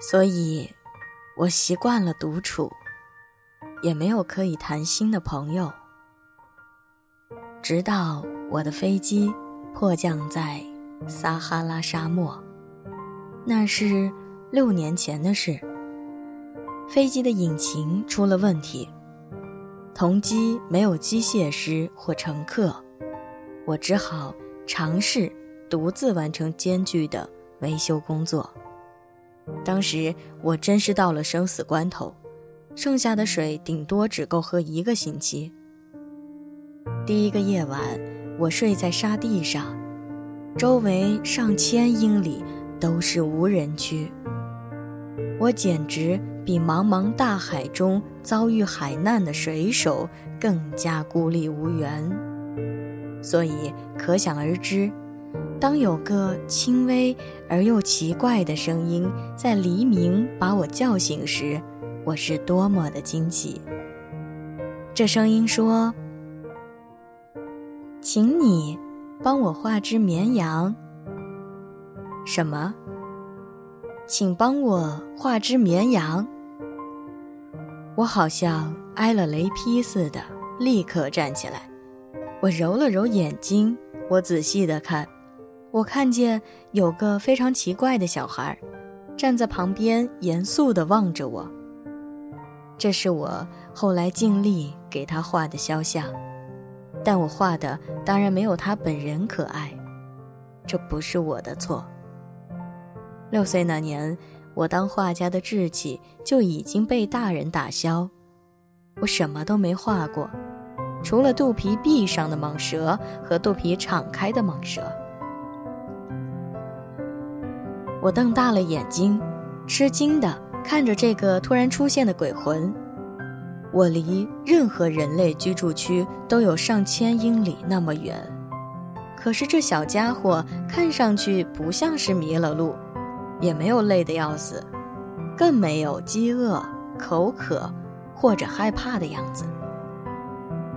所以，我习惯了独处，也没有可以谈心的朋友。直到我的飞机迫降在撒哈拉沙漠，那是六年前的事。飞机的引擎出了问题，同机没有机械师或乘客，我只好尝试独自完成艰巨的维修工作。当时我真是到了生死关头，剩下的水顶多只够喝一个星期。第一个夜晚，我睡在沙地上，周围上千英里都是无人区，我简直。比茫茫大海中遭遇海难的水手更加孤立无援，所以可想而知，当有个轻微而又奇怪的声音在黎明把我叫醒时，我是多么的惊奇。这声音说：“请你帮我画只绵羊。”什么？请帮我画只绵羊。我好像挨了雷劈似的，立刻站起来。我揉了揉眼睛，我仔细的看，我看见有个非常奇怪的小孩，站在旁边，严肃地望着我。这是我后来尽力给他画的肖像，但我画的当然没有他本人可爱，这不是我的错。六岁那年。我当画家的志气就已经被大人打消，我什么都没画过，除了肚皮闭上的蟒蛇和肚皮敞开的蟒蛇。我瞪大了眼睛，吃惊地看着这个突然出现的鬼魂。我离任何人类居住区都有上千英里那么远，可是这小家伙看上去不像是迷了路。也没有累得要死，更没有饥饿、口渴或者害怕的样子。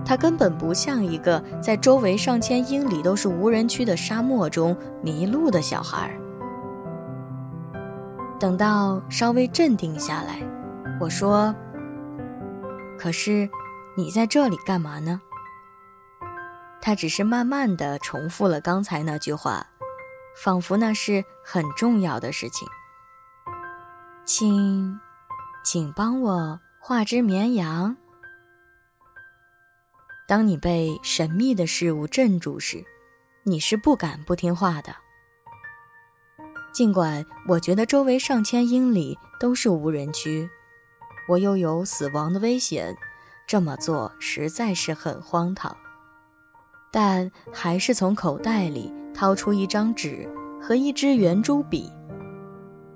他根本不像一个在周围上千英里都是无人区的沙漠中迷路的小孩儿。等到稍微镇定下来，我说：“可是，你在这里干嘛呢？”他只是慢慢的重复了刚才那句话。仿佛那是很重要的事情。请，请帮我画只绵羊。当你被神秘的事物镇住时，你是不敢不听话的。尽管我觉得周围上千英里都是无人区，我又有死亡的危险，这么做实在是很荒唐。但还是从口袋里。掏出一张纸和一支圆珠笔，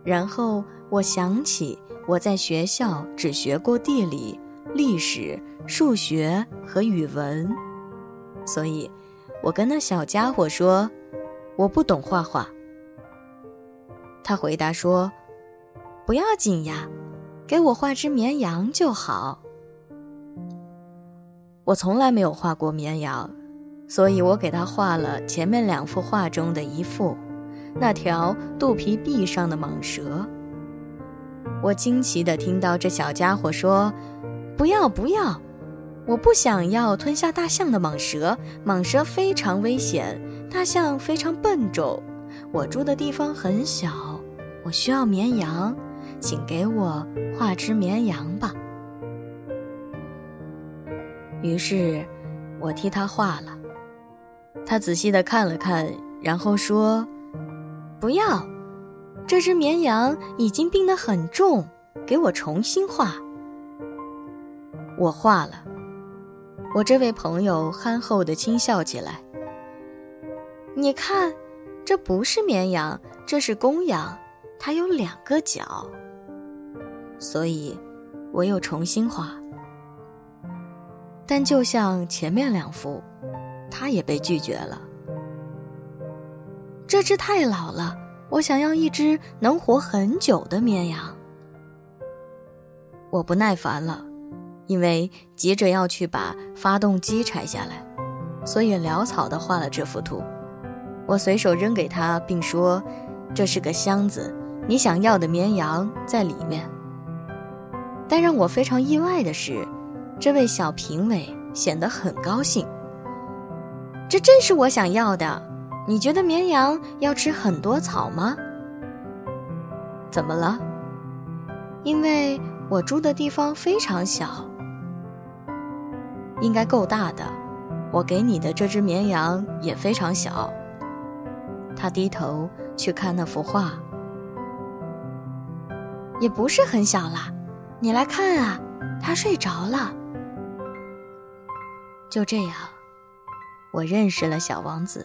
然后我想起我在学校只学过地理、历史、数学和语文，所以，我跟那小家伙说：“我不懂画画。”他回答说：“不要紧呀，给我画只绵羊就好。”我从来没有画过绵羊。所以我给他画了前面两幅画中的一幅，那条肚皮壁上的蟒蛇。我惊奇地听到这小家伙说：“不要不要，我不想要吞下大象的蟒蛇，蟒蛇非常危险，大象非常笨重。我住的地方很小，我需要绵羊，请给我画只绵羊吧。”于是，我替他画了。他仔细的看了看，然后说：“不要，这只绵羊已经病得很重，给我重新画。”我画了。我这位朋友憨厚的轻笑起来：“你看，这不是绵羊，这是公羊，它有两个角。”所以，我又重新画。但就像前面两幅。他也被拒绝了。这只太老了，我想要一只能活很久的绵羊。我不耐烦了，因为急着要去把发动机拆下来，所以潦草地画了这幅图。我随手扔给他，并说：“这是个箱子，你想要的绵羊在里面。但让我非常意外的是，这位小评委显得很高兴。这正是我想要的。你觉得绵羊要吃很多草吗？怎么了？因为我住的地方非常小，应该够大的。我给你的这只绵羊也非常小。他低头去看那幅画，也不是很小了。你来看啊，他睡着了。就这样，我认识了小王子。